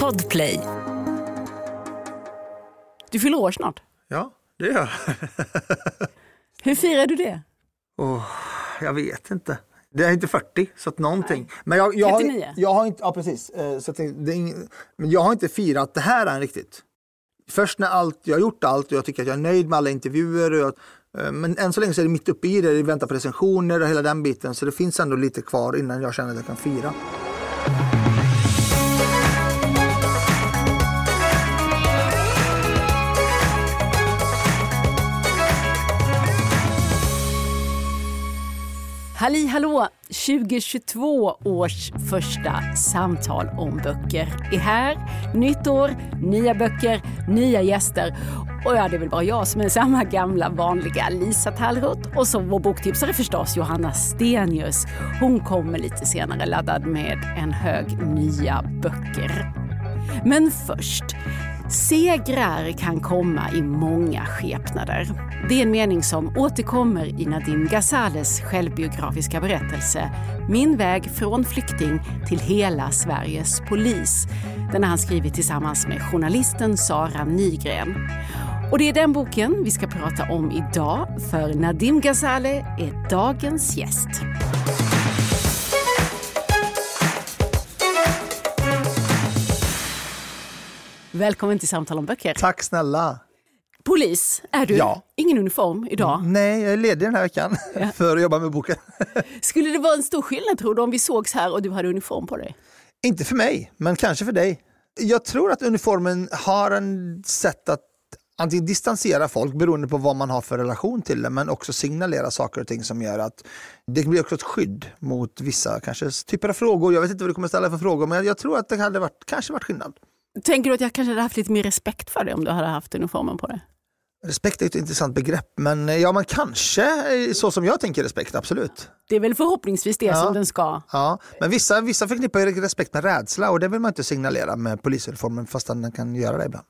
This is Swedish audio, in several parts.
Podplay. Du fyller år snart. Ja, det gör jag. Hur firar du det? Oh, jag vet inte. Det är inte 40, så att någonting. Men jag, jag, 39. Har, jag har inte, ja precis. Eh, Så att det, det är ing, men jag har inte firat det här än riktigt. Först när allt, jag har gjort allt och jag tycker att jag är nöjd med alla intervjuer. Och jag, eh, men än så länge så är det mitt uppe i det, jag väntar på recensioner och hela den biten. Så det finns ändå lite kvar innan jag känner att jag kan fira. Halli hallå! 2022 års första samtal om böcker är här. Nytt år, nya böcker, nya gäster. Och ja, det är väl bara jag som är samma gamla vanliga Lisa Tallroth. Och så vår boktipsare förstås, Johanna Stenius. Hon kommer lite senare laddad med en hög nya böcker. Men först, segrar kan komma i många skepnader. Det är en mening som återkommer i Nadim Ghazales självbiografiska berättelse Min väg från flykting till hela Sveriges polis. Den har han skrivit tillsammans med journalisten Sara Nygren. Och det är den boken vi ska prata om idag, för Nadim Ghazale är dagens gäst. Välkommen till Samtal om böcker. Tack snälla! Polis är du. Ja. Ingen uniform idag. Nej, jag är ledig den här veckan för att jobba med boken. Skulle det vara en stor skillnad tror du om vi sågs här och du hade uniform på dig? Inte för mig, men kanske för dig. Jag tror att uniformen har en sätt att antingen distansera folk beroende på vad man har för relation till det, men också signalera saker och ting som gör att det blir också ett skydd mot vissa kanske typer av frågor. Jag vet inte vad du kommer ställa för frågor, men jag tror att det hade varit, kanske varit skillnad. Tänker du att jag kanske hade haft lite mer respekt för dig om du hade haft uniformen på dig? Respekt är ett intressant begrepp, men ja, man kanske så som jag tänker respekt, absolut. Det är väl förhoppningsvis det Ja. som den ska. Ja, men vissa, vissa förknippar ju respekt med rädsla och det vill man inte signalera med polisuniformen fast den kan göra det ibland.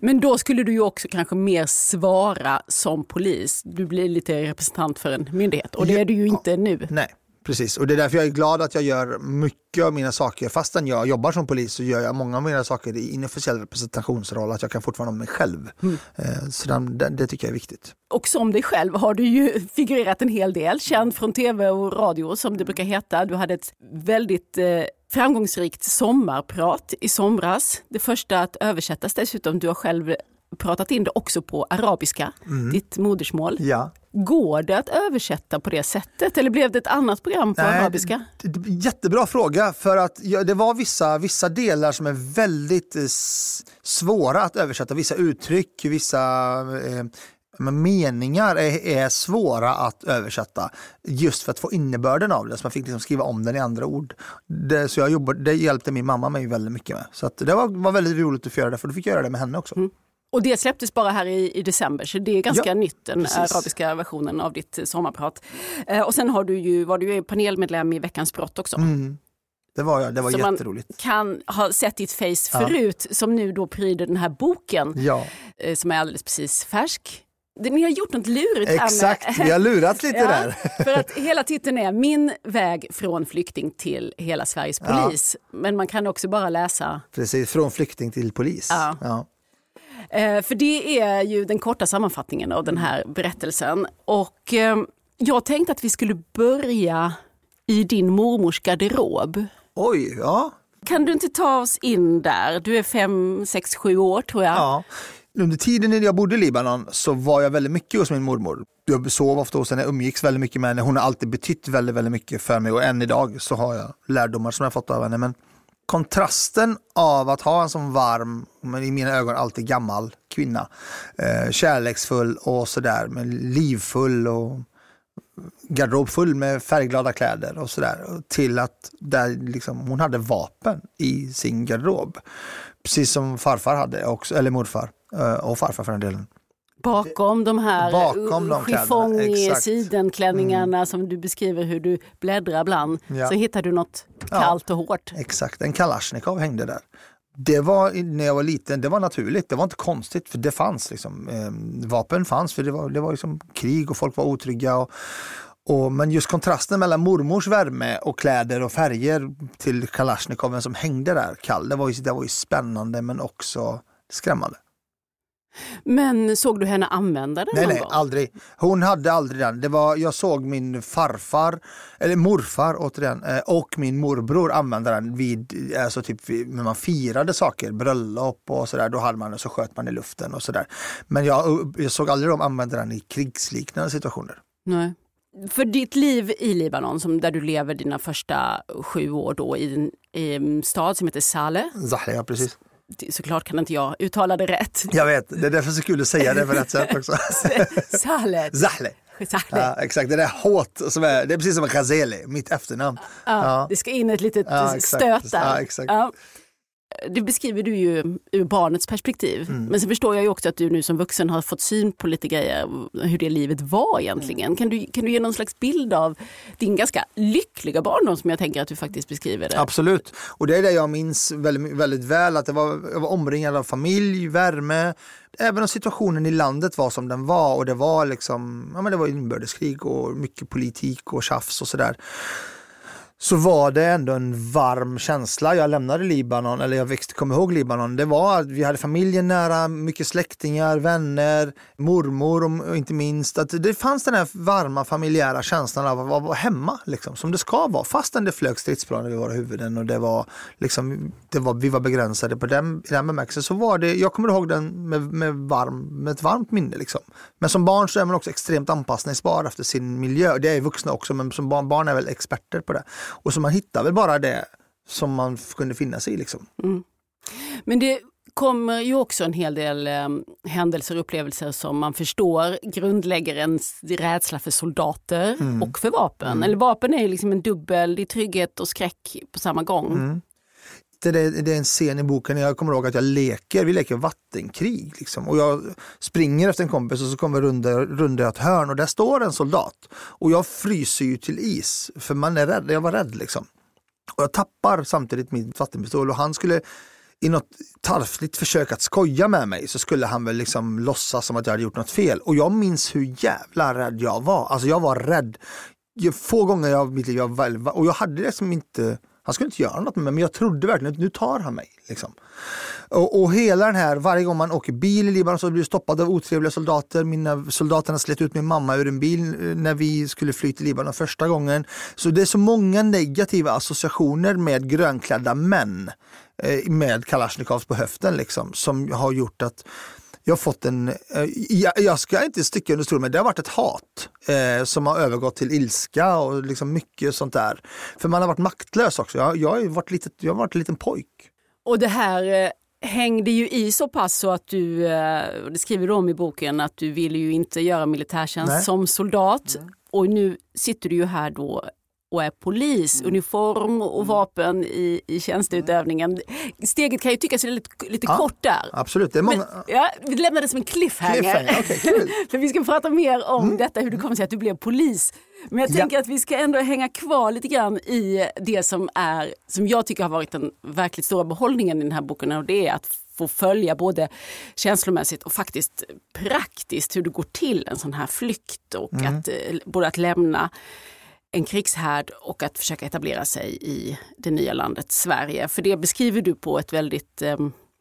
Men då skulle du ju också kanske mer svara som polis. Du blir lite representant för en myndighet och det är du ju inte nu. Nej, precis. Och det är därför jag är glad att jag gör mycket av mina saker. Fastän jag jobbar som polis så gör jag många av mina saker i inofficiell representationsroll. Att jag kan fortfarande vara mig själv. Eh, Så det, det tycker jag är viktigt. Och som dig själv har du ju figurerat en hel del, känd från tv och radio som det brukar heta. Du hade ett väldigt eh, framgångsrikt sommarprat i somras. Det första att översättas dessutom. Du har själv pratat in det också på arabiska, ditt modersmål. Ja. Går det att översätta på det sättet eller blev det ett annat program på Nej, arabiska? Jättebra fråga för att ja, det var vissa, vissa delar som är väldigt eh, svåra att översätta. Vissa uttryck, vissa eh, men meningar är, är svåra att översätta just för att få innebörden av det. Så man fick liksom skriva om den i andra ord. Det, så jag jobbade, det hjälpte min mamma mig väldigt mycket med. Så det var, var väldigt roligt att få göra det för då fick göra det med henne också. Och det släpptes bara här i, i december så det är ganska Ja, nytt, den precis. arabiska versionen av ditt eh, sommarprat. Eh, och sen har du ju, var du ju panelmedlem i Veckans brott också. Det var, jag, det var Så man jätteroligt. kan ha sett ditt face Ja. förut som nu då pryder den här boken Ja, eh, som är alldeles precis färsk. Ni har gjort något lurigt exakt. Vi har lurats lite Ja, där. för att hela titeln är Min väg från flykting till hela Sveriges Ja. polis. Men man kan också bara läsa Precis, från flykting till polis. Ja. Eh, för det är ju den korta sammanfattningen av den här berättelsen. Och eh, jag tänkte att vi skulle börja i din mormors garderob. Oj, ja. Kan du inte ta oss in där? Du är fem, sex, sju år tror jag. Ja. Under tiden när jag bodde i Libanon så var jag väldigt mycket hos min mormor. Jag sov ofta hos henne, umgicks väldigt mycket med henne. Hon har alltid betytt väldigt, väldigt mycket för mig och än idag så har jag lärdomar som jag fått av henne. Men kontrasten av att ha en sån varm, men i mina ögon alltid gammal kvinna, eh, kärleksfull och sådär, men livfull och garderobfull med färgglada kläder och sådär. Till att där liksom, hon hade vapen i sin garderob. Precis som farfar hade, också, eller morfar eh, och farfar för den delen. Bakom de här Bakom de chiffong kläderna, exakt. sidenklänningarna som du beskriver hur du bläddrar bland. Ja. Så hittar du något kallt och hårt. Exakt, en Kalashnikov hängde där. Det var när jag var liten, det var naturligt, det var inte konstigt för det fanns liksom. Eh, vapen fanns för det var, det var liksom krig och folk var otrygga. Och, Och, men just kontrasten mellan mormors värme och kläder och färger till Kalashnikoven som hängde där kall, det var ju, det var ju spännande men också skrämmande. Men såg du henne använda den Nej, någon nej, gång? aldrig. Hon hade aldrig den. Det var, jag såg min farfar, eller morfar återigen, eh, och min morbror använda den vid, alltså typ när man firade saker, bröllop och sådär. Då hade man den så sköt man i luften och sådär. Men jag, jag såg aldrig dem använda den i krigsliknande situationer. Nej. För ditt liv i Libanon, som där du lever dina första sju år då i en, i en stad som heter Saleh. Zahle, ja precis. Såklart kan inte jag uttala det rätt. Jag vet, det är därför kul att säga det på rätt sätt också. Saleh. Zahle. Ja, exakt, det där håt som är, det är precis som Ghazeli, mitt efternamn. Ja, Det ska in ett litet Ja, exakt. stöt där. Ja, exakt. Det beskriver du ju ur barnets perspektiv. Mm. Men sen förstår jag ju också att du nu som vuxen har fått syn på lite grejer, hur det livet var egentligen. Mm. Kan, du, kan du ge någon slags bild av din ganska lyckliga barndom som jag tänker att du faktiskt beskriver det? Absolut. Och det är det jag minns väldigt, väldigt väl, att det var, jag var omringad av familj, värme. Även om situationen i landet var som den var och det var liksom, ja men det var inbördeskrig och mycket politik och tjafs och sådär. Så var det ändå en varm känsla. Jag lämnade Libanon, eller jag växte, kom ihåg Libanon. Det var att vi hade familjen nära, mycket släktingar, vänner, mormor och- och inte minst. Att det fanns den här varma familjära känslan av att vara vara hemma, liksom, som det ska vara. Fastän det flög stridsplan över våra huvuden och det var, liksom, det var, vi var begränsade på den, i den bemärkelsen. Så var det, jag kommer ihåg den med, med, varm, med ett varmt minne. Liksom. Men som barn så är man också extremt anpassningsbar efter sin miljö. Det är vuxna också, men som barn, barn är väl experter på det. Och så man hittar väl bara det som man kunde finna sig i. Liksom. Men det kommer ju också en hel del eh, händelser och upplevelser som man förstår grundlägger en rädsla för soldater Mm. och för vapen. Eller vapen är ju liksom en dubbel, det är trygghet och skräck på samma gång. Mm. Det, det, är en scen i boken, jag kommer ihåg att jag leker, vi leker vattenkrig. Liksom. Och jag springer efter en kompis och så kommer jag runda, runda ett hörn och där står en soldat. Och jag fryser ju till is, för man är rädd, jag var rädd liksom. Och jag tappar samtidigt min vattenpistol och han skulle i något tarfligt försök att skoja med mig så skulle han väl liksom låtsas som att jag hade gjort något fel. Och jag minns hur jävla rädd jag var. Alltså jag var rädd. Få gånger i mitt liv jag var och jag hade liksom inte, han skulle inte göra något med mig men jag trodde verkligen att nu tar han mig. Liksom. Och, och hela den här, varje gång man åker bil i Libanon så blir du stoppad av otrevliga soldater. Mina soldaterna slet ut min mamma ur en bil eh, när vi skulle fly till Libanon första gången. Så det är så många negativa associationer med grönklädda män eh, med Kalashnikovs på höften liksom, som har gjort att jag har fått en, eh, jag, jag ska inte sticka under stol men det har varit ett hat eh, som har övergått till ilska och liksom mycket sånt där. För man har varit maktlös också. Jag, jag, har, varit litet, jag har varit en liten pojk. Och det här eh, hängde ju i så pass så att du, eh, det skriver du om i boken, att du ville ju inte göra militärtjänst Nej. som soldat. Och nu sitter du ju här då och är polis, Mm. uniform och vapen i, i tjänsteutövningen. Steget kan ju tyckas lite, lite Ja. kort där. Absolut, det är många... Men, ja, vi lämnar det som en cliffhanger. Cliffhanger, kul. För vi ska prata mer om detta, hur det kommer sig att du blev polis. Men jag Ja. tänker att vi ska ändå hänga kvar lite grann i det som är, som jag tycker har varit den verkligt stora behållningen i den här boken och det är att få följa både känslomässigt och faktiskt praktiskt hur det går till en sån här flykt och att eh, både att lämna en krigshärd och att försöka etablera sig i det nya landet Sverige. För det beskriver du på ett väldigt eh,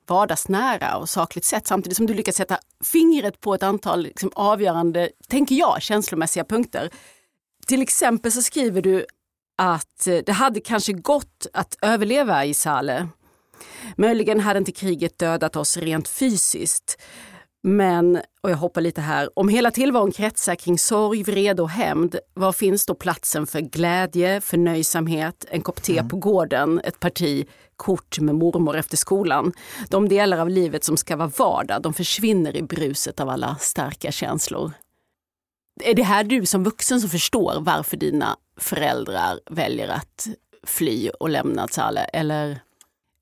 vardagsnära och sakligt sätt samtidigt som du lyckas sätta fingret på ett antal liksom, avgörande, tänker jag, känslomässiga punkter. Till exempel så skriver du att eh, det hade kanske gått att överleva i Sale. Möjligen hade inte kriget dödat oss rent fysiskt. Men, och jag hoppar lite här, om hela tillvaron kretsar kring sorg, vrede och hämnd, var finns då platsen för glädje, förnöjsamhet, en kopp te på gården, ett parti kort med mormor efter skolan? De delar av livet som ska vara vardag, de försvinner i bruset av alla starka känslor. Är det här du som vuxen som förstår varför dina föräldrar väljer att fly och lämna Sale? Eller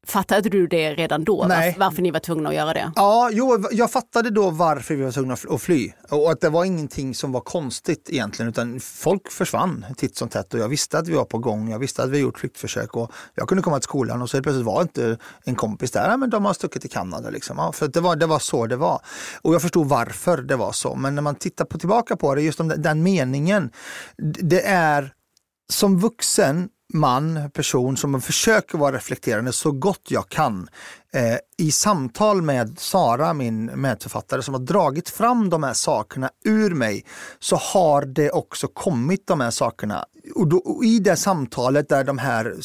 Fattade du det redan då? Nej. Varför, ni var tvungna att göra det? Ja, jo, jag fattade då varför vi var tvungna att fly och att det var ingenting som var konstigt egentligen utan folk försvann titt som tätt och jag visste att vi var på gång. Jag visste att vi gjort flyktförsök och jag kunde komma till skolan och så helt plötsligt var inte en kompis där. men de har stuckit till Kanada liksom. Ja, för det var, det var så det var. Och jag förstod varför det var så. Men när man tittar på, tillbaka på det, just om den, den meningen. Det är som vuxen man, person som försöker vara reflekterande så gott jag kan. Eh, I samtal med Sara, min medförfattare, som har dragit fram de här sakerna ur mig, så har det också kommit de här sakerna. Och, då, och I det samtalet där de här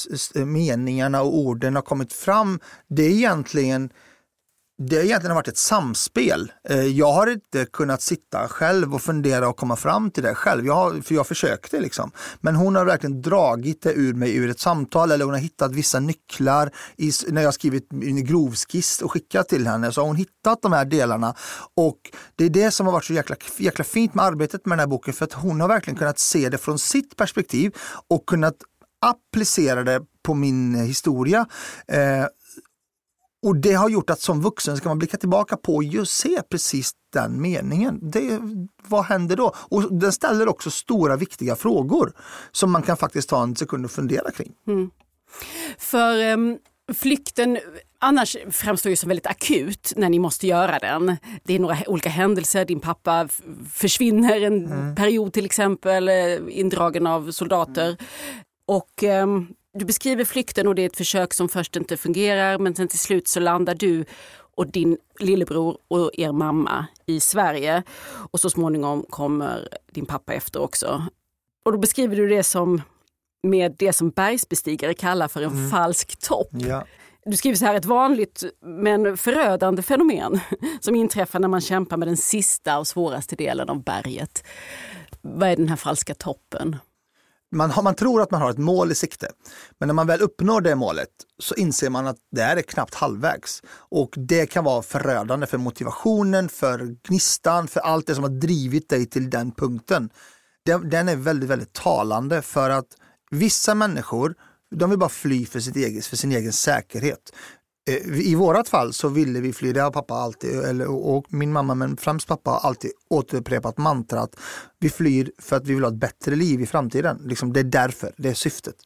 meningarna och orden har kommit fram, det är egentligen det har egentligen varit ett samspel. Eh, jag har inte kunnat sitta själv och fundera och komma fram till det själv, jag har, för jag försökte. Liksom. Men hon har verkligen dragit det ur mig ur ett samtal eller hon har hittat vissa nycklar. I, när jag skrivit en grovskiss och skickat till henne så har hon hittat de här delarna. Och Det är det som har varit så jäkla, jäkla fint med arbetet med den här boken för att hon har verkligen kunnat se det från sitt perspektiv och kunnat applicera det på min historia. Eh, och det har gjort att som vuxen ska man blicka tillbaka på och just se precis den meningen. Det, vad händer då? Och den ställer också stora viktiga frågor som man kan faktiskt ta en sekund och fundera kring. Mm. För um, flykten annars framstår ju som väldigt akut när ni måste göra den. Det är några olika händelser, din pappa försvinner en mm. period till exempel, eh, indragen av soldater. Mm. Och um, du beskriver flykten och det är ett försök som först inte fungerar men sen till slut så landar du och din lillebror och er mamma i Sverige. Och så småningom kommer din pappa efter också. Och då beskriver du det som med det som bergsbestigare kallar för en mm. falsk topp. Ja. Du skriver så här, ett vanligt men förödande fenomen som inträffar när man kämpar med den sista och svåraste delen av berget. Vad är den här falska toppen? Man, har, man tror att man har ett mål i sikte, men när man väl uppnår det målet så inser man att det är knappt halvvägs. Och det kan vara förödande för motivationen, för gnistan, för allt det som har drivit dig till den punkten. Den, den är väldigt, väldigt talande för att vissa människor de vill bara fly för, sitt eget, för sin egen säkerhet. Eh, I vårat fall så ville vi fly, det har pappa alltid, eller, och min mamma men främst pappa har alltid återupprepat mantrat. Vi flyr för att vi vill ha ett bättre liv i framtiden. Liksom, det är därför, det är syftet.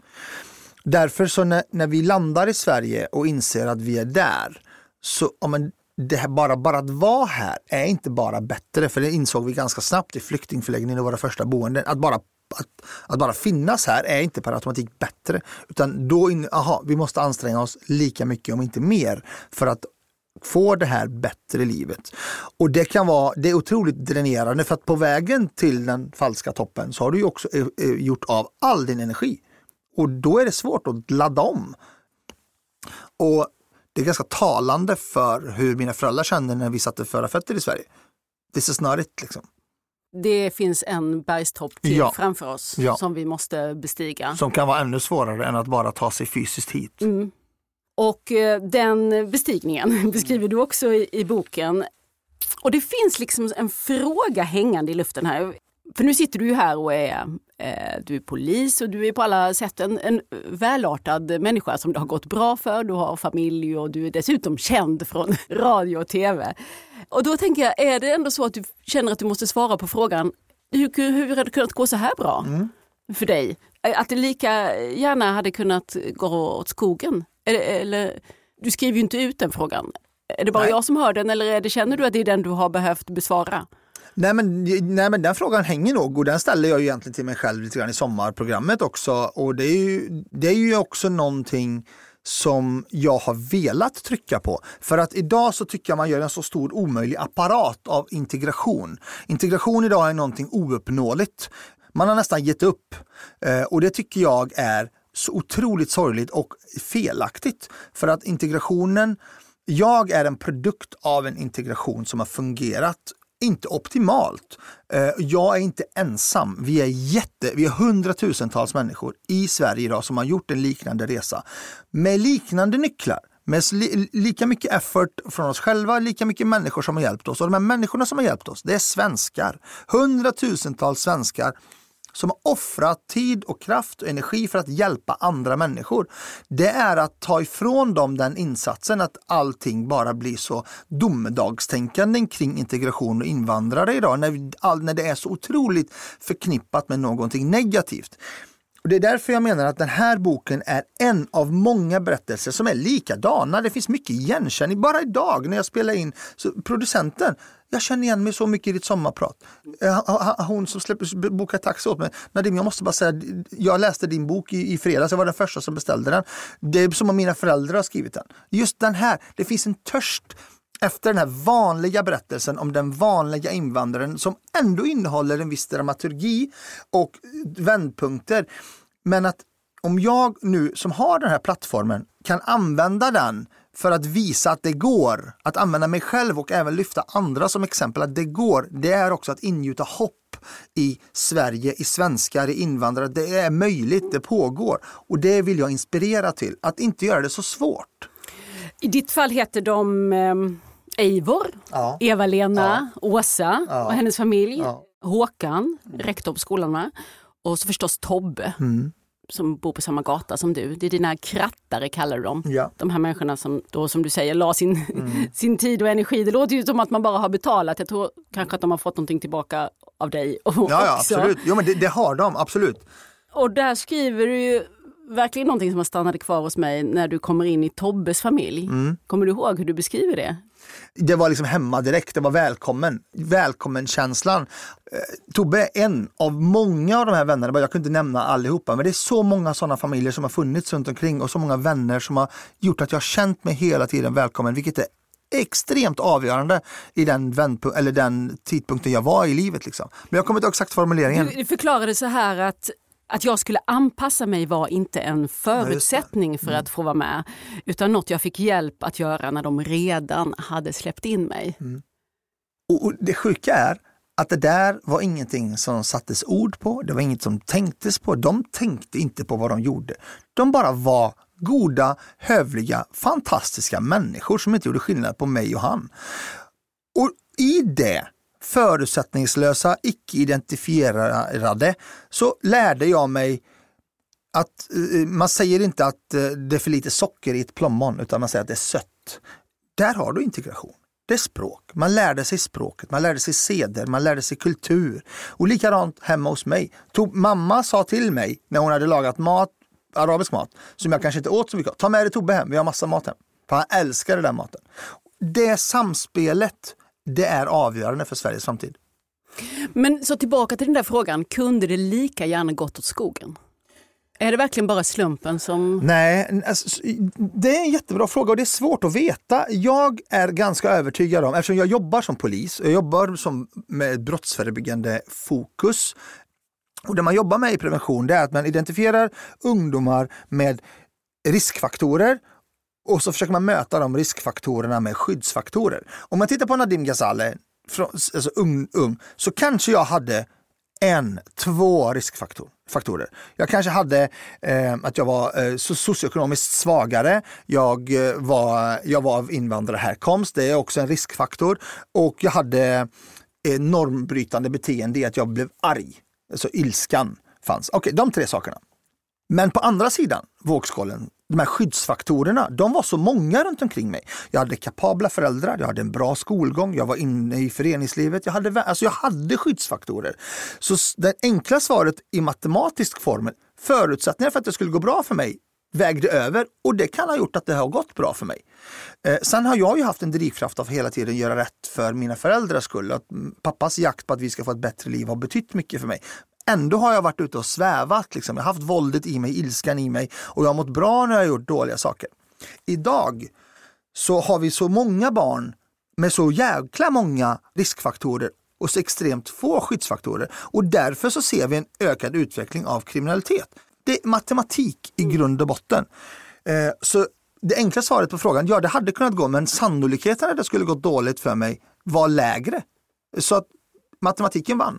Därför så när, när vi landar i Sverige och inser att vi är där, så ja, men det här, bara, bara att vara här är inte bara bättre, för det insåg vi ganska snabbt i flyktingförläggningen och våra första boenden. Att bara att, att, bara finnas här är inte per automatik bättre. Utan då, in, aha, vi måste anstränga oss lika mycket, om inte mer, för att få det här bättre livet. Och det kan vara, det är otroligt dränerande för att på vägen till den falska toppen så har du också eh, eh, gjort av all din energi. Och då är det svårt att ladda om. Och det är ganska talande för hur mina föräldrar kände när vi satte förra fötter i Sverige. This is not it liksom det finns en bergstopp till ja. framför oss ja. som vi måste bestiga. Som kan vara ännu svårare än att bara ta sig fysiskt hit. Mm. Och eh, den bestigningen beskriver du också i, i boken. Och det finns liksom en fråga hängande i luften här. För nu sitter du ju här och är, eh, du är polis och du är på alla sätt en, en välartad människa som det har gått bra för. Du har familj och du är dessutom känd från radio och tv. Och då tänker jag, är det ändå så att du känner att du måste svara på frågan, hur, hur hade det kunnat gå så här bra mm. för dig? Att det lika gärna hade kunnat gå åt skogen? Eller, eller, du skriver ju inte ut den frågan. Är det bara Nej. jag som hör den eller är det, känner du att det är den du har behövt besvara? Nej men, nej men den frågan hänger nog och den ställer jag ju egentligen till mig själv lite grann i sommarprogrammet också. Och det är ju, det är ju också någonting som jag har velat trycka på. För att idag så tycker jag man gör en så stor omöjlig apparat av integration. Integration idag är någonting ouppnåeligt. Man har nästan gett upp. Eh, och det tycker jag är så otroligt sorgligt och felaktigt. För att integrationen jag är en produkt av en integration som har fungerat inte optimalt. Eh, jag är inte ensam. Vi är jätte, vi är hundratusentals människor i Sverige idag som har gjort en liknande resa med liknande nycklar. Med lika mycket effort från oss själva, lika mycket människor som har hjälpt oss. Och de här människorna som har hjälpt oss, det är svenskar. Hundratusentals svenskar som har offrat tid och kraft och energi för att hjälpa andra människor. Det är att ta ifrån dem den insatsen att allting bara blir så domedagstänkande kring integration och invandrare idag när, all, när det är så otroligt förknippat med någonting negativt. Och Det är därför jag menar att den här boken är en av många berättelser som är likadana. Det finns mycket igenkänning. Bara idag när jag spelar in, så producenten, jag känner igen mig så mycket i ditt sommarprat. Eh, hon som släpper, bokar taxi åt mig. Nadim, jag måste bara säga, jag läste din bok i, i fredags, jag var den första som beställde den. Det är som om mina föräldrar har skrivit den. Just den här, det finns en törst efter den här vanliga berättelsen om den vanliga invandraren som ändå innehåller en viss dramaturgi och vändpunkter. Men att om jag nu som har den här plattformen kan använda den för att visa att det går, att använda mig själv och även lyfta andra som exempel att det går, det är också att ingjuta hopp i Sverige, i svenskar, i invandrare. Det är möjligt, det pågår och det vill jag inspirera till, att inte göra det så svårt. I ditt fall heter de eh, Eivor, ja. Eva-Lena, ja. Åsa ja. och hennes familj, Håkan, rektor på skolan med, och så förstås Tobbe. Mm som bor på samma gata som du. Det är dina krattare kallar du dem. Ja. De här människorna som då som du säger la sin, mm. sin tid och energi. Det låter ju som att man bara har betalat. Jag tror kanske att de har fått någonting tillbaka av dig ja, ja, absolut. Jo, men det, det, har de, absolut. Och där skriver du ju verkligen någonting som har stannat kvar hos mig när du kommer in i Tobbes familj. Mm. Kommer du ihåg hur du beskriver det? Det var liksom hemma direkt, det var välkommen. Välkommen-känslan. Eh, Tobbe är en av många av de här vännerna, jag kunde inte nämna allihopa, men det är så många sådana familjer som har funnits runt omkring och så många vänner som har gjort att jag känt mig hela tiden välkommen, vilket är extremt avgörande i den, eller den tidpunkten jag var i livet. Liksom. Men jag kommer inte ihåg exakt formuleringen. Du förklarade så här att att jag skulle anpassa mig var inte en förutsättning för mm. att få vara med, utan något jag fick hjälp att göra när de redan hade släppt in mig. Mm. Och Det sjuka är att det där var ingenting som sattes ord på, det var inget som tänktes på. De tänkte inte på vad de gjorde. De bara var goda, hövliga, fantastiska människor som inte gjorde skillnad på mig och han. Och i det förutsättningslösa, icke-identifierade, så lärde jag mig att eh, man säger inte att eh, det är för lite socker i ett plommon, utan man säger att det är sött. Där har du integration. Det är språk. Man lärde sig språket, man lärde sig seder, man lärde sig kultur. Och likadant hemma hos mig. Tog, mamma sa till mig när hon hade lagat mat, arabisk mat, som jag kanske inte åt så mycket av, Ta med dig Tobbe hem, vi har massa mat hem. För han älskar den maten. Det samspelet det är avgörande för Sveriges framtid. Men så tillbaka till den där frågan, kunde det lika gärna gått åt skogen? Är det verkligen bara slumpen som... Nej, alltså, det är en jättebra fråga och det är svårt att veta. Jag är ganska övertygad om, eftersom jag jobbar som polis, jag jobbar som med brottsförebyggande fokus. Och det man jobbar med i prevention det är att man identifierar ungdomar med riskfaktorer och så försöker man möta de riskfaktorerna med skyddsfaktorer. Om man tittar på Nadim Ghazale, alltså ung, ung, så kanske jag hade en, två riskfaktorer. Jag kanske hade eh, att jag var eh, socioekonomiskt svagare, jag, eh, var, jag var av invandrarhärkomst, det är också en riskfaktor. Och jag hade eh, normbrytande beteende i att jag blev arg. Alltså ilskan fanns. Okej, okay, de tre sakerna. Men på andra sidan vågskålen de här skyddsfaktorerna, de var så många runt omkring mig. Jag hade kapabla föräldrar, jag hade en bra skolgång, jag var inne i föreningslivet. Jag hade, alltså jag hade skyddsfaktorer. Så det enkla svaret i matematisk formel, förutsättningar för att det skulle gå bra för mig vägde över och det kan ha gjort att det har gått bra för mig. Eh, sen har jag ju haft en drivkraft av hela tiden göra rätt för mina föräldrars skull. Att pappas jakt på att vi ska få ett bättre liv har betytt mycket för mig. Ändå har jag varit ute och svävat. Liksom. Jag har haft våldet i mig, ilskan i mig och jag har mått bra när jag har gjort dåliga saker. Idag så har vi så många barn med så jäkla många riskfaktorer och så extremt få skyddsfaktorer. Och därför så ser vi en ökad utveckling av kriminalitet. Det är matematik i grund och botten. Eh, så det enkla svaret på frågan, ja det hade kunnat gå men sannolikheten att det skulle gå dåligt för mig var lägre. Så att matematiken vann.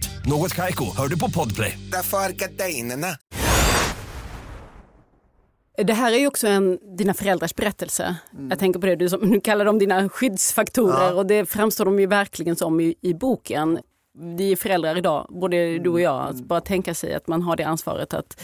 Något Kaiko, hör du på Podplay. Därför är gardinerna. Det här är ju också en, dina föräldrars berättelse. Jag tänker på det, du, som, du kallar dem dina skyddsfaktorer och det framstår de ju verkligen som i, i boken. Vi är föräldrar idag, både du och jag, att bara tänka sig att man har det ansvaret att,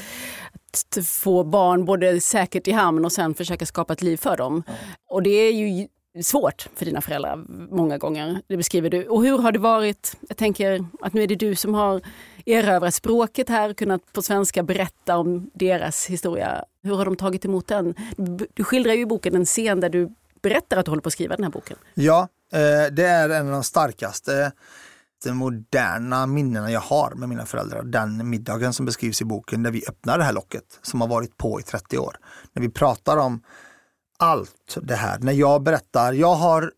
att få barn både säkert i hamn och sen försöka skapa ett liv för dem. Och det är ju svårt för dina föräldrar många gånger, det beskriver du. Och hur har det varit? Jag tänker att nu är det du som har erövrat språket här, kunnat på svenska berätta om deras historia. Hur har de tagit emot den? Du skildrar ju i boken en scen där du berättar att du håller på att skriva den här boken. Ja, eh, det är en av de starkaste de moderna minnena jag har med mina föräldrar. Den middagen som beskrivs i boken där vi öppnar det här locket som har varit på i 30 år. När vi pratar om allt det här. När jag berättar, jag har,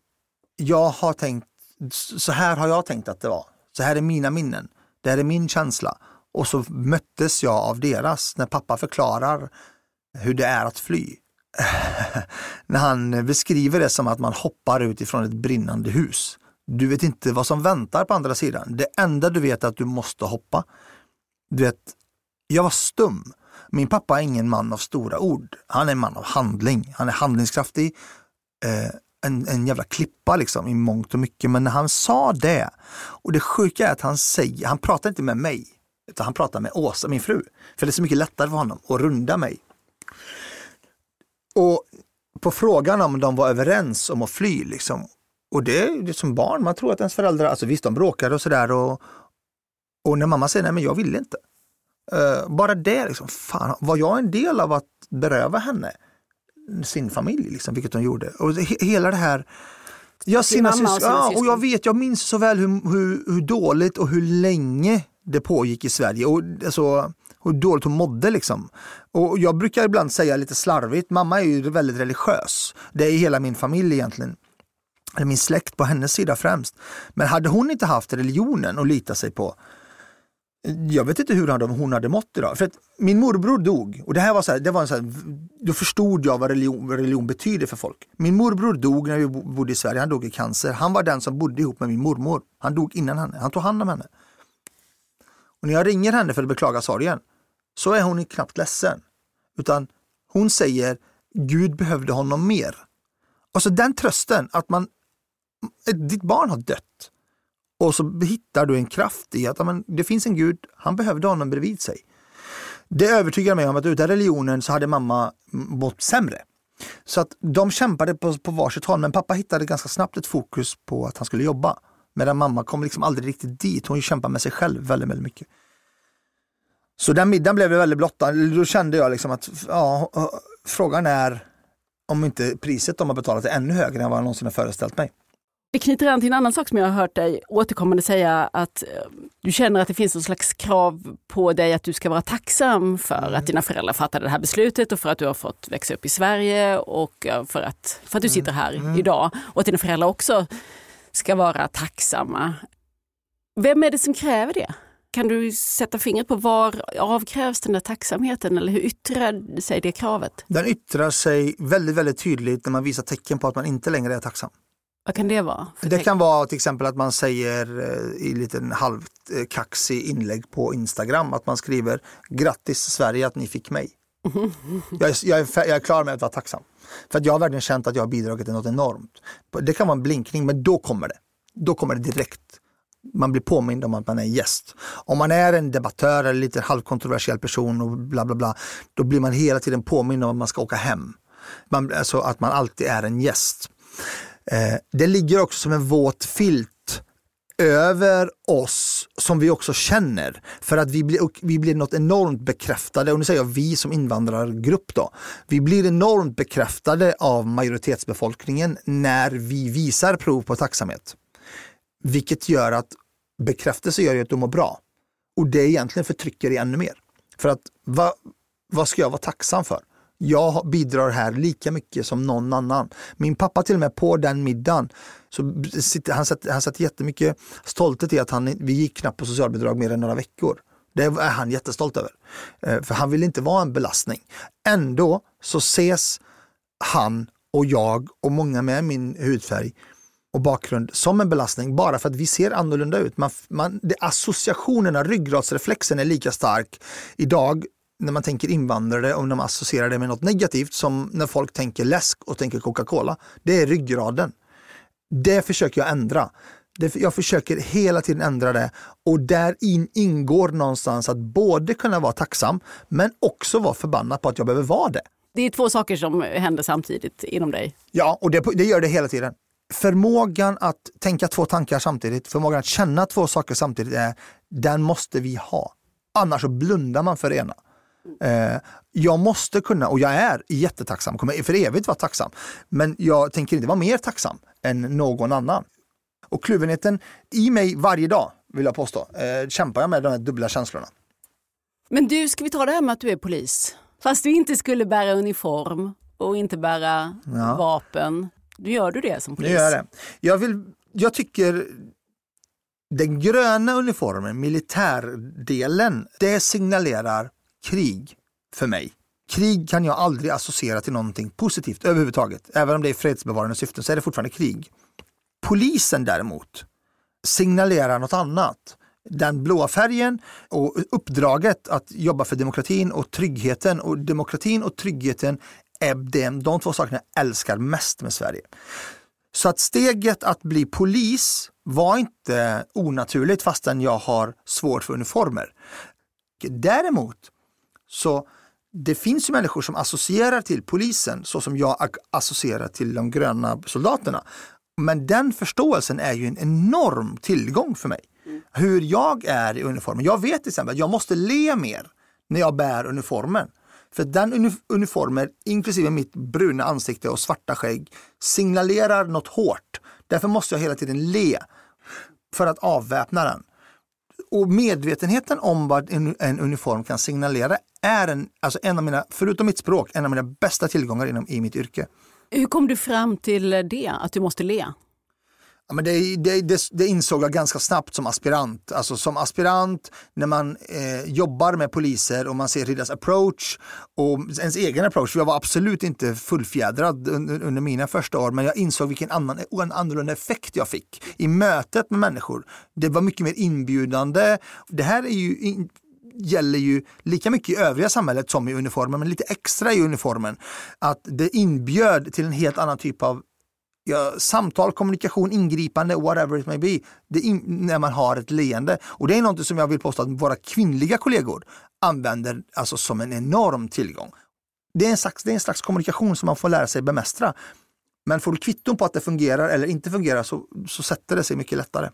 jag har tänkt, så här har jag tänkt att det var. Så här är mina minnen. Det här är min känsla. Och så möttes jag av deras när pappa förklarar hur det är att fly. när han beskriver det som att man hoppar ut ifrån ett brinnande hus. Du vet inte vad som väntar på andra sidan. Det enda du vet är att du måste hoppa. Du vet, jag var stum. Min pappa är ingen man av stora ord. Han är en man av handling. Han är handlingskraftig. Eh, en, en jävla klippa liksom i mångt och mycket. Men när han sa det, och det sjuka är att han säger, han pratar inte med mig, utan han pratar med Åsa, min fru. För det är så mycket lättare för honom att runda mig. Och på frågan om de var överens om att fly, liksom, och det är det som barn, man tror att ens föräldrar, alltså visst de bråkade och sådär och, och när mamma säger nej men jag vill inte. Uh, bara det, liksom, fan, var jag en del av att beröva henne sin familj, liksom, vilket hon gjorde. Och he, hela det här Ja, sina sina Ja, och jag vet, jag minns så väl hur, hur, hur dåligt och hur länge det pågick i Sverige och alltså, hur dåligt hon mådde. Liksom. Och jag brukar ibland säga lite slarvigt, mamma är ju väldigt religiös. Det är hela min familj egentligen. Eller min släkt på hennes sida främst. Men hade hon inte haft religionen att lita sig på, jag vet inte hur hade- hon hade mått idag. För att min morbror dog och det här var så här, det var en så här, då förstod jag vad religion, vad religion betyder för folk. Min morbror dog när vi bodde i Sverige, han dog i cancer. Han var den som bodde ihop med min mormor. Han dog innan henne, han tog hand om henne. Och när jag ringer henne för att beklaga sorgen så är hon knappt ledsen. Utan hon säger Gud behövde honom mer. Alltså den trösten att man, ditt barn har dött. Och så hittar du en kraft i att amen, det finns en Gud, han behövde honom bredvid sig. Det övertygar mig om att utan religionen så hade mamma mått sämre. Så att de kämpade på, på varsitt håll, men pappa hittade ganska snabbt ett fokus på att han skulle jobba. Medan mamma kom liksom aldrig riktigt dit, hon kämpade med sig själv väldigt, väldigt mycket. Så den middagen blev väldigt blottad. Då kände jag liksom att ja, frågan är om inte priset de har betalat är ännu högre än vad jag någonsin har föreställt mig. Det knyter an till en annan sak som jag har hört dig återkommande säga att eh, du känner att det finns någon slags krav på dig att du ska vara tacksam för att dina föräldrar fattade det här beslutet och för att du har fått växa upp i Sverige och för att, för att du sitter här idag och att dina föräldrar också ska vara tacksamma. Vem är det som kräver det? Kan du sätta fingret på var avkrävs den där tacksamheten eller hur yttrar sig det kravet? Den yttrar sig väldigt, väldigt tydligt när man visar tecken på att man inte längre är tacksam. Vad kan det vara? Det kan vara till exempel att man säger eh, i liten halvt eh, kaxig inlägg på Instagram att man skriver grattis Sverige att ni fick mig. Jag är, jag, är, jag är klar med att vara tacksam. För att jag har verkligen känt att jag har bidragit till något enormt. Det kan vara en blinkning men då kommer det. Då kommer det direkt. Man blir påmind om att man är gäst. Om man är en debattör eller lite halvkontroversiell person och bla bla bla, då blir man hela tiden påmind om att man ska åka hem. Man, alltså att man alltid är en gäst. Eh, det ligger också som en våt filt över oss som vi också känner. För att vi blir, vi blir något enormt bekräftade, och nu säger jag vi som invandrargrupp då. Vi blir enormt bekräftade av majoritetsbefolkningen när vi visar prov på tacksamhet. Vilket gör att bekräftelse gör ju att du mår bra. Och det egentligen förtrycker dig ännu mer. För att va, vad ska jag vara tacksam för? Jag bidrar här lika mycket som någon annan. Min pappa till och med på den middagen, så sitter, han, satt, han satt jättemycket stolthet i att han, vi gick knappt på socialbidrag mer än några veckor. Det är han jättestolt över. Eh, för han vill inte vara en belastning. Ändå så ses han och jag och många med min hudfärg och bakgrund som en belastning bara för att vi ser annorlunda ut. Man, man, det, associationerna, ryggradsreflexen är lika stark idag när man tänker invandrare och när man associerar det med något negativt som när folk tänker läsk och tänker Coca-Cola. Det är ryggraden. Det försöker jag ändra. jag försöker hela tiden ändra det och där in ingår någonstans att både kunna vara tacksam men också vara förbannad på att jag behöver vara det. Det är två saker som händer samtidigt inom dig. Ja, och det, det gör det hela tiden. Förmågan att tänka två tankar samtidigt, förmågan att känna två saker samtidigt, är, den måste vi ha. Annars så blundar man för det ena. Eh, jag måste kunna, och jag är jättetacksam, kommer för evigt vara tacksam. Men jag tänker inte vara mer tacksam än någon annan. Och kluvenheten i mig varje dag, vill jag påstå, eh, kämpar jag med de här dubbla känslorna. Men du, ska vi ta det här med att du är polis? Fast du inte skulle bära uniform och inte bära ja. vapen. Nu gör du det som polis. Nu gör jag det. Jag, vill, jag tycker den gröna uniformen, militärdelen, det signalerar krig för mig. Krig kan jag aldrig associera till någonting positivt överhuvudtaget. Även om det är fredsbevarande syften så är det fortfarande krig. Polisen däremot signalerar något annat. Den blåa färgen och uppdraget att jobba för demokratin och tryggheten. Och demokratin och tryggheten är de, de två sakerna jag älskar mest med Sverige. Så att steget att bli polis var inte onaturligt fastän jag har svårt för uniformer. Däremot så det finns ju människor som associerar till polisen så som jag associerar till de gröna soldaterna. Men den förståelsen är ju en enorm tillgång för mig. Mm. Hur jag är i uniformen. Jag vet till exempel att jag måste le mer när jag bär uniformen. För den uniformen, inklusive mitt bruna ansikte och svarta skägg, signalerar något hårt. Därför måste jag hela tiden le för att avväpna den. Och medvetenheten om vad en, en uniform kan signalera är en, alltså en av mina, förutom mitt språk, en av mina bästa tillgångar inom, i mitt yrke. Hur kom du fram till det, att du måste le? Ja, men det, det, det, det, insåg jag ganska snabbt som aspirant. Alltså som aspirant när man eh, jobbar med poliser och man ser deras approach och ens egen approach. Jag var absolut inte fullfjädrad under, under mina första år men jag insåg vilken annan, en annorlunda effekt jag fick i mötet med människor. Det var mycket mer inbjudande. Det här är ju in, gäller ju lika mycket i övriga samhället som i uniformen, men lite extra i uniformen. Att det inbjöd till en helt annan typ av ja, samtal, kommunikation, ingripande, whatever it may be, in, när man har ett leende. Och det är något som jag vill påstå att våra kvinnliga kollegor använder alltså som en enorm tillgång. Det är en slags, det är en slags kommunikation som man får lära sig bemästra. Men får du kvitton på att det fungerar eller inte fungerar så, så sätter det sig mycket lättare.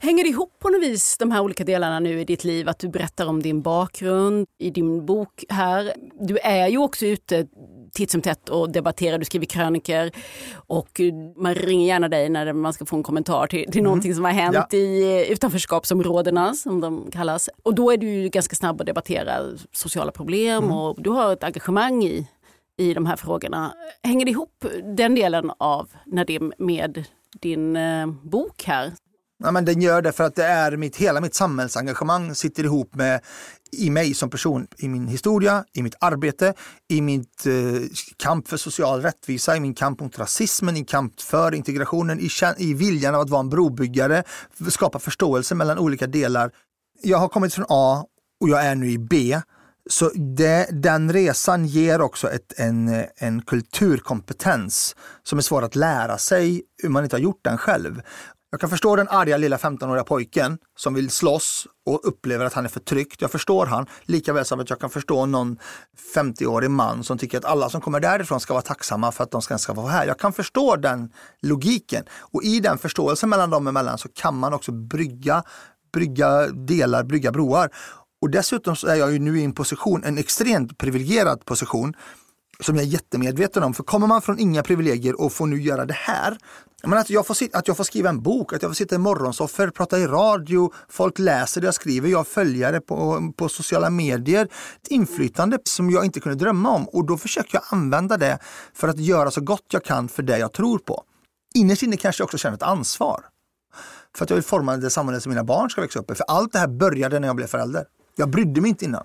Hänger det ihop på något vis, de här olika delarna nu i ditt liv? Att du berättar om din bakgrund i din bok här. Du är ju också ute titt som tätt och debatterar, du skriver kröniker och man ringer gärna dig när man ska få en kommentar till, till mm. någonting som har hänt ja. i utanförskapsområdena som de kallas. Och då är du ganska snabb att debattera sociala problem mm. och du har ett engagemang i, i de här frågorna. Hänger det ihop den delen av Nadim med din eh, bok här? Ja, men den gör det för att det är mitt, hela mitt samhällsengagemang sitter ihop med i mig som person, i min historia, i mitt arbete, i mitt eh, kamp för social rättvisa, i min kamp mot rasismen, i kamp för integrationen, i, i viljan av att vara en brobyggare, skapa förståelse mellan olika delar. Jag har kommit från A och jag är nu i B. Så det, den resan ger också ett, en, en kulturkompetens som är svår att lära sig om man inte har gjort den själv. Jag kan förstå den arga lilla 15-åriga pojken som vill slåss och upplever att han är förtryckt. Jag förstår han, lika väl som att jag kan förstå någon 50-årig man som tycker att alla som kommer därifrån ska vara tacksamma för att de ska, ska vara här. Jag kan förstå den logiken och i den förståelsen mellan dem emellan så kan man också brygga, brygga delar, brygga broar. Och dessutom så är jag ju nu i en position, en extremt privilegierad position som jag är jättemedveten om. För kommer man från inga privilegier och får nu göra det här men att, jag får, att jag får skriva en bok, att jag får sitta i morgonsoffer, prata i radio, folk läser det jag skriver, jag har följare på, på sociala medier. Ett inflytande som jag inte kunde drömma om och då försöker jag använda det för att göra så gott jag kan för det jag tror på. Innerst inne kanske jag också känner ett ansvar. För att jag vill forma det samhälle som mina barn ska växa upp i. För allt det här började när jag blev förälder. Jag brydde mig inte innan.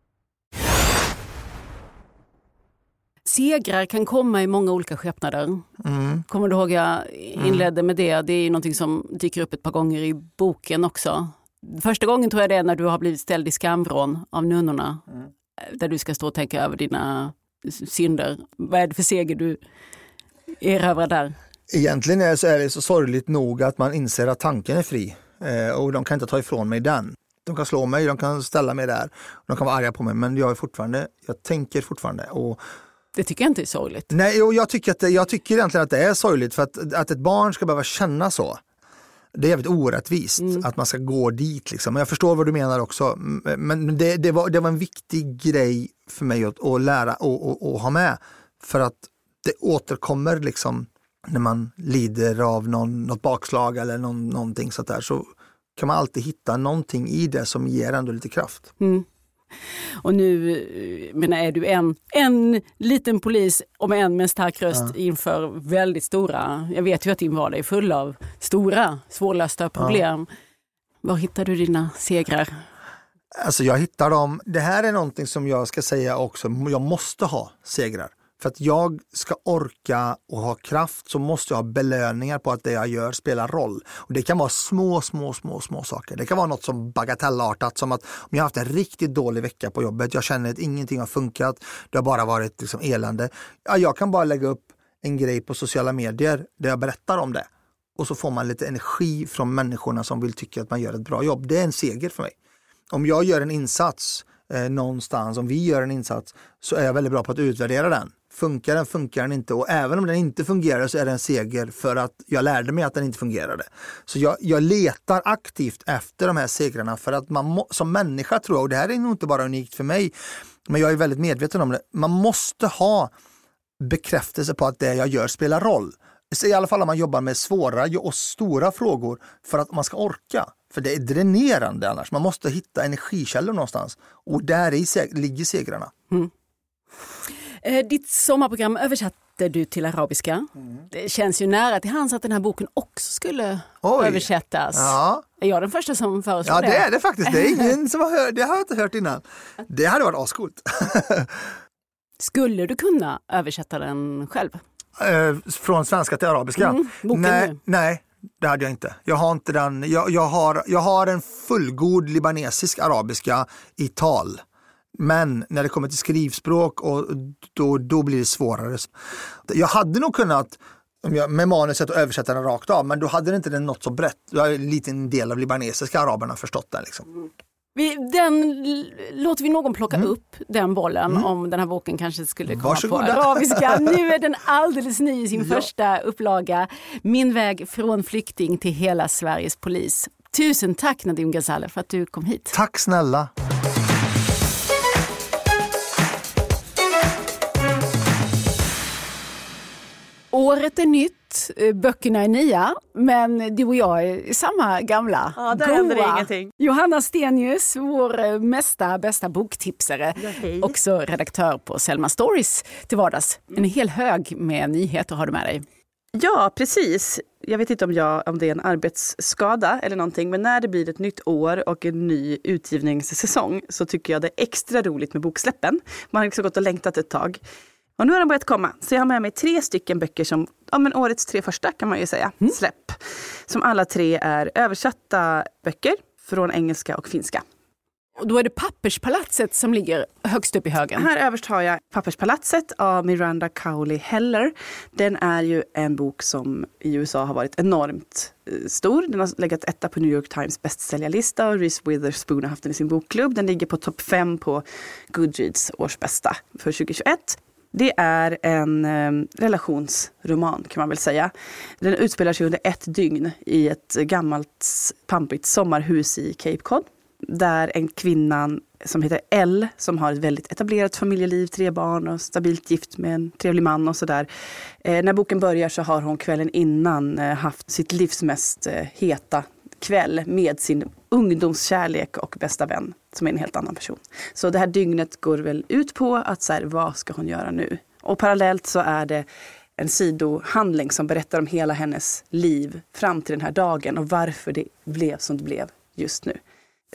Segrar kan komma i många olika skepnader. Kommer du ihåg jag inledde med det? Det är ju någonting som dyker upp ett par gånger i boken också. Första gången tror jag det är när du har blivit ställd i skamvrån av nunnorna. Där du ska stå och tänka över dina synder. Vad är det för seger du erövrar där? Egentligen är, så är det så sorgligt nog att man inser att tanken är fri eh, och de kan inte ta ifrån mig den. De kan slå mig, de kan ställa mig där, de kan vara arga på mig men jag är fortfarande, jag tänker fortfarande. Och, Det tycker jag inte är sorgligt. nej, och jag, tycker att jag tycker egentligen att det är sorgligt för att, att ett barn ska behöva känna så. Det är jävligt orättvist att man ska gå dit. Liksom. Jag förstår vad du menar också. Men men det, det, var, det var en viktig grej för mig att, att lära och, och, och ha med. För att det återkommer liksom när man lider av någon, något bakslag eller någon, någonting sånt där. Så kan man alltid hitta någonting i det som ger ändå lite kraft. Mm. Och nu eh, menar, är du en, en liten polis, om en med en stark röst, inför väldigt stora, jag vet ju att din vardag är full av stora svårlösta problem. Var hittar du dina segrar? Alltså jag hittar dem. Det här är någonting som jag ska säga också, jag måste ha segrar. För att jag ska orka och ha kraft så måste jag ha belöningar på att det jag gör spelar roll. Och Det kan vara små, små, små, små saker. Det kan vara något som bagatellartat som att om jag har haft en riktigt dålig vecka på jobbet, jag känner att ingenting har funkat, det har bara varit liksom elände. Ja, jag kan bara lägga upp en grej på sociala medier där jag berättar om det. Och så får man lite energi från människorna som vill tycka att man gör ett bra jobb. Det är en seger för mig om jag gör en insats eh, någonstans, om vi gör en insats, så är jag väldigt bra på att utvärdera den. Funkar den, funkar den inte? Och även om den inte fungerar så är det en seger för att jag lärde mig att den inte fungerade. Så jag, jag letar aktivt efter de här segrarna för att man må, som människa tror jag, och det här är nog inte bara unikt för mig, men jag är väldigt medveten om det, man måste ha bekräftelse på att det jag gör spelar roll. Så I alla fall om man jobbar med svåra och stora frågor för att man ska orka. För det är dränerande annars. Man måste hitta energikällor någonstans. Och där i seg- ligger segrarna. Mm ditt sommarprogram översatte du till arabiska. Det känns ju nära till hands att den här boken också skulle Oj. översättas. Ja. Är jag den första som föreslår ja, det? det är det faktiskt. Det är ingen som har hört, det har jag inte hört innan. Det hade varit ascoolt. Skulle du kunna översätta den själv? Eh, Från svenska till arabiska? Mm, nej, nu. nej, det hade jag inte. Jag har inte den. Jag, jag, har, jag har en fullgod libanesisk arabiska i tal. Men när det kommer till skrivspråk och då, då blir det svårare. Jag hade nog kunnat med manuset och översätta den rakt av, men då hade det inte den nått så brett. Då har en liten del av libanesiska araberna förstått den. Liksom. Vi, den, låter vi någon plocka upp den bollen om den här boken kanske skulle komma Varsågoda. på arabiska. Nu är den alldeles ny i sin Ja. första upplaga. Min väg från flykting till hela Sveriges polis. Tusen tack Nadim Ghazale för att du kom hit. Tack snälla! Året är nytt, eh, böckerna är nya, men du och jag är samma gamla. Ja, där händer ingenting. Johanna Stenius, vår eh, mesta bästa boktipsare, hej. också redaktör på Selma Stories till vardags. En hel hög med nyheter har du med dig. Ja, precis. Jag vet inte om, jag, om det är en arbetsskada eller någonting, men när det blir ett nytt år och en ny utgivningssäsong så tycker jag det är extra roligt med boksläppen. Man har liksom gått och längtat ett tag. Och nu har de börjat komma, så jag har med mig tre stycken böcker som, ja men årets tre första kan man ju säga, släpp. Som alla tre är översatta böcker från engelska och finska. Och då är det Papperspalatset som ligger högst upp i högen. Här överst har jag Papperspalatset av Miranda Cowley Heller. Den är ju en bok som i USA har varit enormt eh, stor. Den har legat etta på New York Times bästsäljarlista och Reese Witherspoon har haft den i sin bokklubb. Den ligger på topp fem på Goodreads årsbästa för 2021. Det är en eh, relationsroman kan man väl säga. Den utspelar sig under ett dygn i ett gammalt pampigt sommarhus i Cape Cod där en kvinna som heter L som har ett väldigt etablerat familjeliv, tre barn och stabilt gift med en trevlig man och sådär. Eh, när boken börjar så har hon kvällen innan eh, haft sitt livs mest eh, heta kväll med sin ungdomskärlek och bästa vän som är en helt annan person. Så det här dygnet går väl ut på att så här, vad ska hon göra nu? Och parallellt så är det en sidohandling som berättar om hela hennes liv fram till den här dagen och varför det blev som det blev just nu.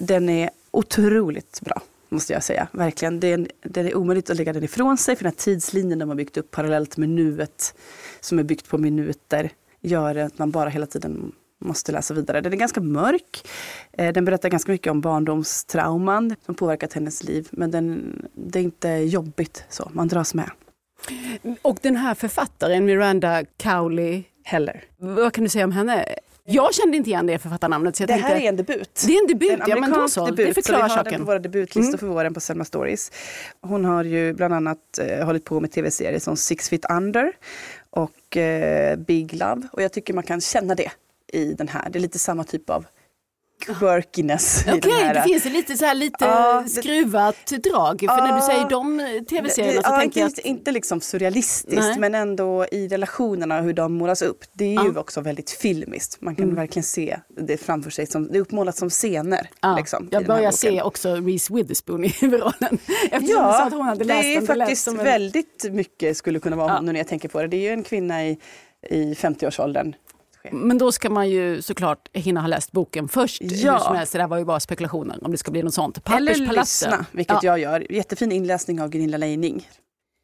Den är otroligt bra, måste jag säga. Verkligen. Det är, det är omöjligt att lägga den ifrån sig, för den här tidslinjen de har byggt upp parallellt med nuet, som är byggt på minuter, gör att man bara hela tiden måste läsa vidare. Den är ganska mörk. Eh, den berättar ganska mycket om barndomstrauman som påverkat hennes liv. Men den, det är inte jobbigt så, man dras med. Och den här författaren, Miranda Cowley Heller, vad kan du säga om henne? Jag kände inte igen det författarnamnet. Så jag det tänkte, här är en debut. Det är en debut, en ja men då så. Debut, det förklarar så vi har saken. den på våra debutlistor mm. för våren på Selma Stories. Hon har ju bland annat eh, hållit på med tv-serier som Six Feet Under och eh, Big Love. Och jag tycker man kan känna det i den här. Det är lite samma typ av quirkiness Okej, här. det finns lite, så här, lite Ja, det- skruvat drag. För när du säger de tv-serierna så ja, tänker jag inte, att... inte liksom surrealistiskt Nej. men ändå i relationerna hur de målas upp. Det är ju också väldigt filmiskt. Man kan Mm. verkligen se det framför sig. Som, det är uppmålat som scener. Ja, liksom, jag börjar se också Reese Witherspoon i huvudrollen. Eftersom du sa Ja, att hon hade det läst är den. Det lät faktiskt en- väldigt mycket skulle kunna vara Ja. hon nu när jag tänker på det. Det är ju en kvinna i, i 50-årsåldern. Men då ska man ju såklart hinna ha läst boken först. Ja. Som helst, det där var ju bara spekulationer om det ska bli något sånt. Eller lyssna, vilket Ja. jag gör. Jättefin inläsning av Gunilla Leining.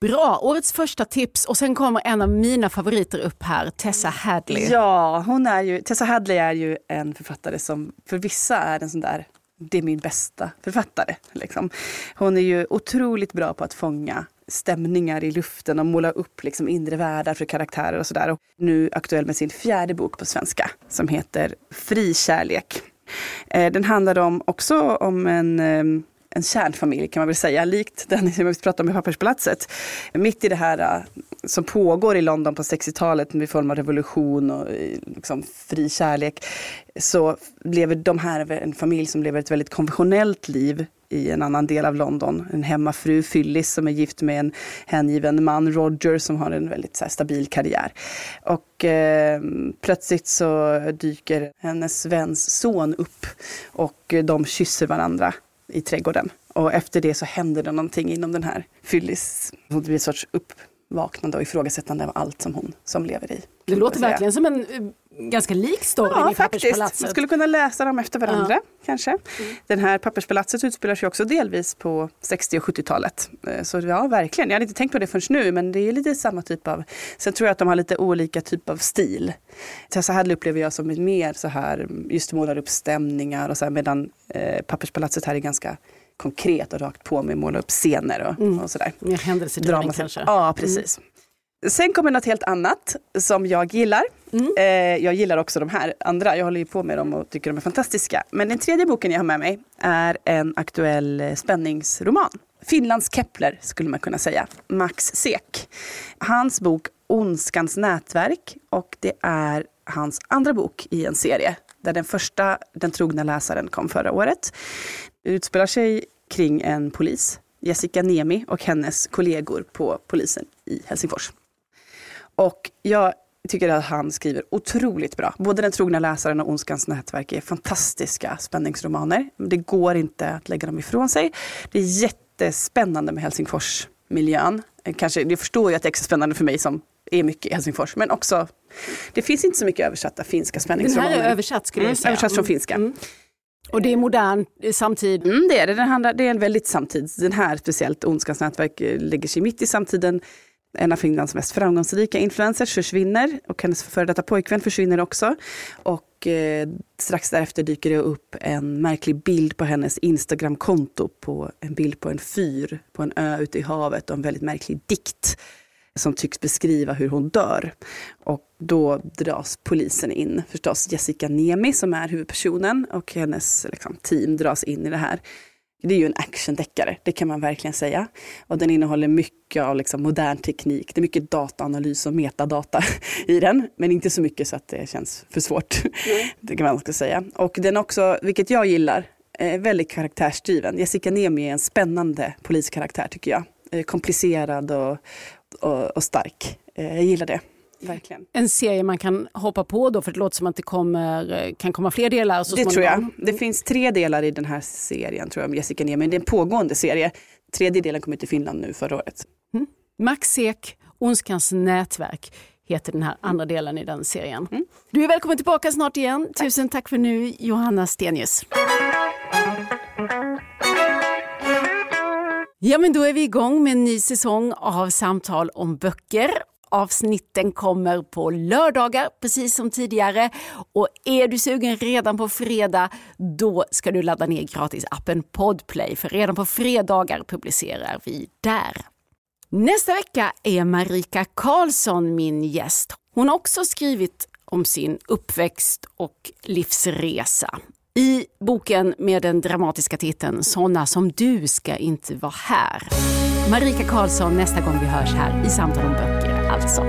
Bra, årets första tips. Och sen kommer en av mina favoriter upp här, Tessa Hadley. Ja, hon är ju, Tessa Hadley är ju en författare som för vissa är en sån där, det är min bästa författare. Liksom. Hon är ju otroligt bra på att fånga stämningar i luften och måla upp liksom inre världar för karaktärer och sådär. Nu aktuell med sin fjärde bok på svenska som heter Fri kärlek. Eh, den handlar om, också om en eh, en kärnfamilj kan man väl säga, likt den som vi pratade om i Papperspalatset. Mitt i det här eh, som pågår i London på 60-talet med form av revolution och eh, liksom, fri kärlek, så lever de här en familj som lever ett väldigt konventionellt liv i en annan del av London. En hemmafru, Phyllis, som är gift med en hängiven man, Roger, som har en väldigt så här, stabil karriär. Och eh, plötsligt så dyker hennes väns son upp och de kysser varandra i trädgården. Och efter det så händer det någonting inom den här Phyllis. Det blir en sorts uppvaknande och ifrågasättande av allt som hon som lever i. Det låter verkligen som en eh, ganska lik story Ja, i faktiskt. Papperspalatset. Man skulle kunna läsa dem efter varandra kanske. Den här Papperspalatset utspelar sig också delvis på 60 och 70-talet. Eh, Så ja, verkligen. Jag hade inte tänkt på det förrän nu, men det är lite samma typ av... Sen tror jag att de har lite olika typ av stil. Tessa Hadley upplever jag som mer så här, just målar upp stämningar och så här, medan eh, Papperspalatset här är ganska konkret och rakt på med att måla upp scener och, och sådär. Mer händelsedrivning kanske. Ja, precis. Sen kommer något helt annat som jag gillar. Eh, jag gillar också de här andra. Jag håller ju på med dem och tycker de är fantastiska. Men den tredje boken jag har med mig är en aktuell eh, spänningsroman. Finlands Kepler skulle man kunna säga. Max Sek. Hans bok Ondskans nätverk och det är hans andra bok i en serie. Där den första, Den trogna läsaren, kom förra året. Det utspelar sig kring en polis, Jessica Niemi och hennes kollegor på polisen i Helsingfors. Och jag tycker att han skriver otroligt bra. Både Den trogna läsaren och Ondskans nätverk är fantastiska spänningsromaner. Det går inte att lägga dem ifrån sig. Det är jättespännande med Helsingforsmiljön. Kanske, jag förstår ju att det är extra spännande för mig som är mycket i Helsingfors. Men också, det finns inte så mycket översatta finska Den spänningsromaner. här är översatt skulle Mm, jag säga. översatt från finska. Och det är modern samtid. Mm, det är det. Den handlar, det är en väldigt samtid. Den här speciellt, Ondskans nätverk, eh, lägger sig mitt i samtiden. En av Finlands mest framgångsrika influencers försvinner och hennes före detta pojkvän försvinner också. Och eh, strax därefter dyker det upp en märklig bild på hennes Instagramkonto på en bild på en fyr på en ö ute i havet och en väldigt märklig dikt som tycks beskriva hur hon dör. Och då dras polisen in, förstås Jessica Niemi som är huvudpersonen och hennes liksom, team dras in i det här. Det är ju en actiondeckare, det kan man verkligen säga. Och den innehåller mycket av liksom modern teknik. Det är mycket dataanalys och metadata i den. Men inte så mycket så att det känns för svårt. Mm. Det kan man ska säga. Och den också, vilket jag gillar, är väldigt karaktärsdriven. Jessica Niemi är en spännande poliskaraktär tycker jag. Komplicerad och, och, och stark. Eh, jag gillar det. Verkligen. En serie man kan hoppa på då för det låter som att det kommer, eh, kan komma fler delar så Det tror jag. Det finns tre delar i den här serien tror jag om Jessica Niemi. Det är en pågående serie. Tredje delen kom ut i Finland nu förra året. Mm. Max Ek, Ondskans nätverk heter den här andra delen i den serien. Mm. Du är välkommen tillbaka snart igen. Tack. Tusen tack för nu Johanna Stenius. Ja men då är vi igång med en ny säsong av Samtal om böcker Avsnitten kommer på lördagar, precis som tidigare. Och är du sugen redan på fredag, då ska du ladda ner gratisappen Podplay, för redan på fredagar publicerar vi där. Nästa vecka är Marika Karlsson min gäst. Hon har också skrivit om sin uppväxt och livsresa. I boken med den dramatiska titeln Såna som du ska inte vara här. Marika Karlsson nästa gång vi hörs här i Samtal om böcker alltså.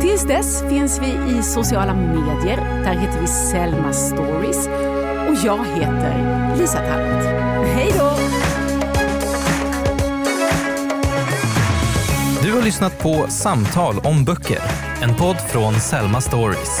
Tills dess finns vi i sociala medier. Där heter vi Selma Stories. Och jag heter Lisa Tallert. Hej då! Du har lyssnat på Samtal om böcker. En podd från Selma Stories.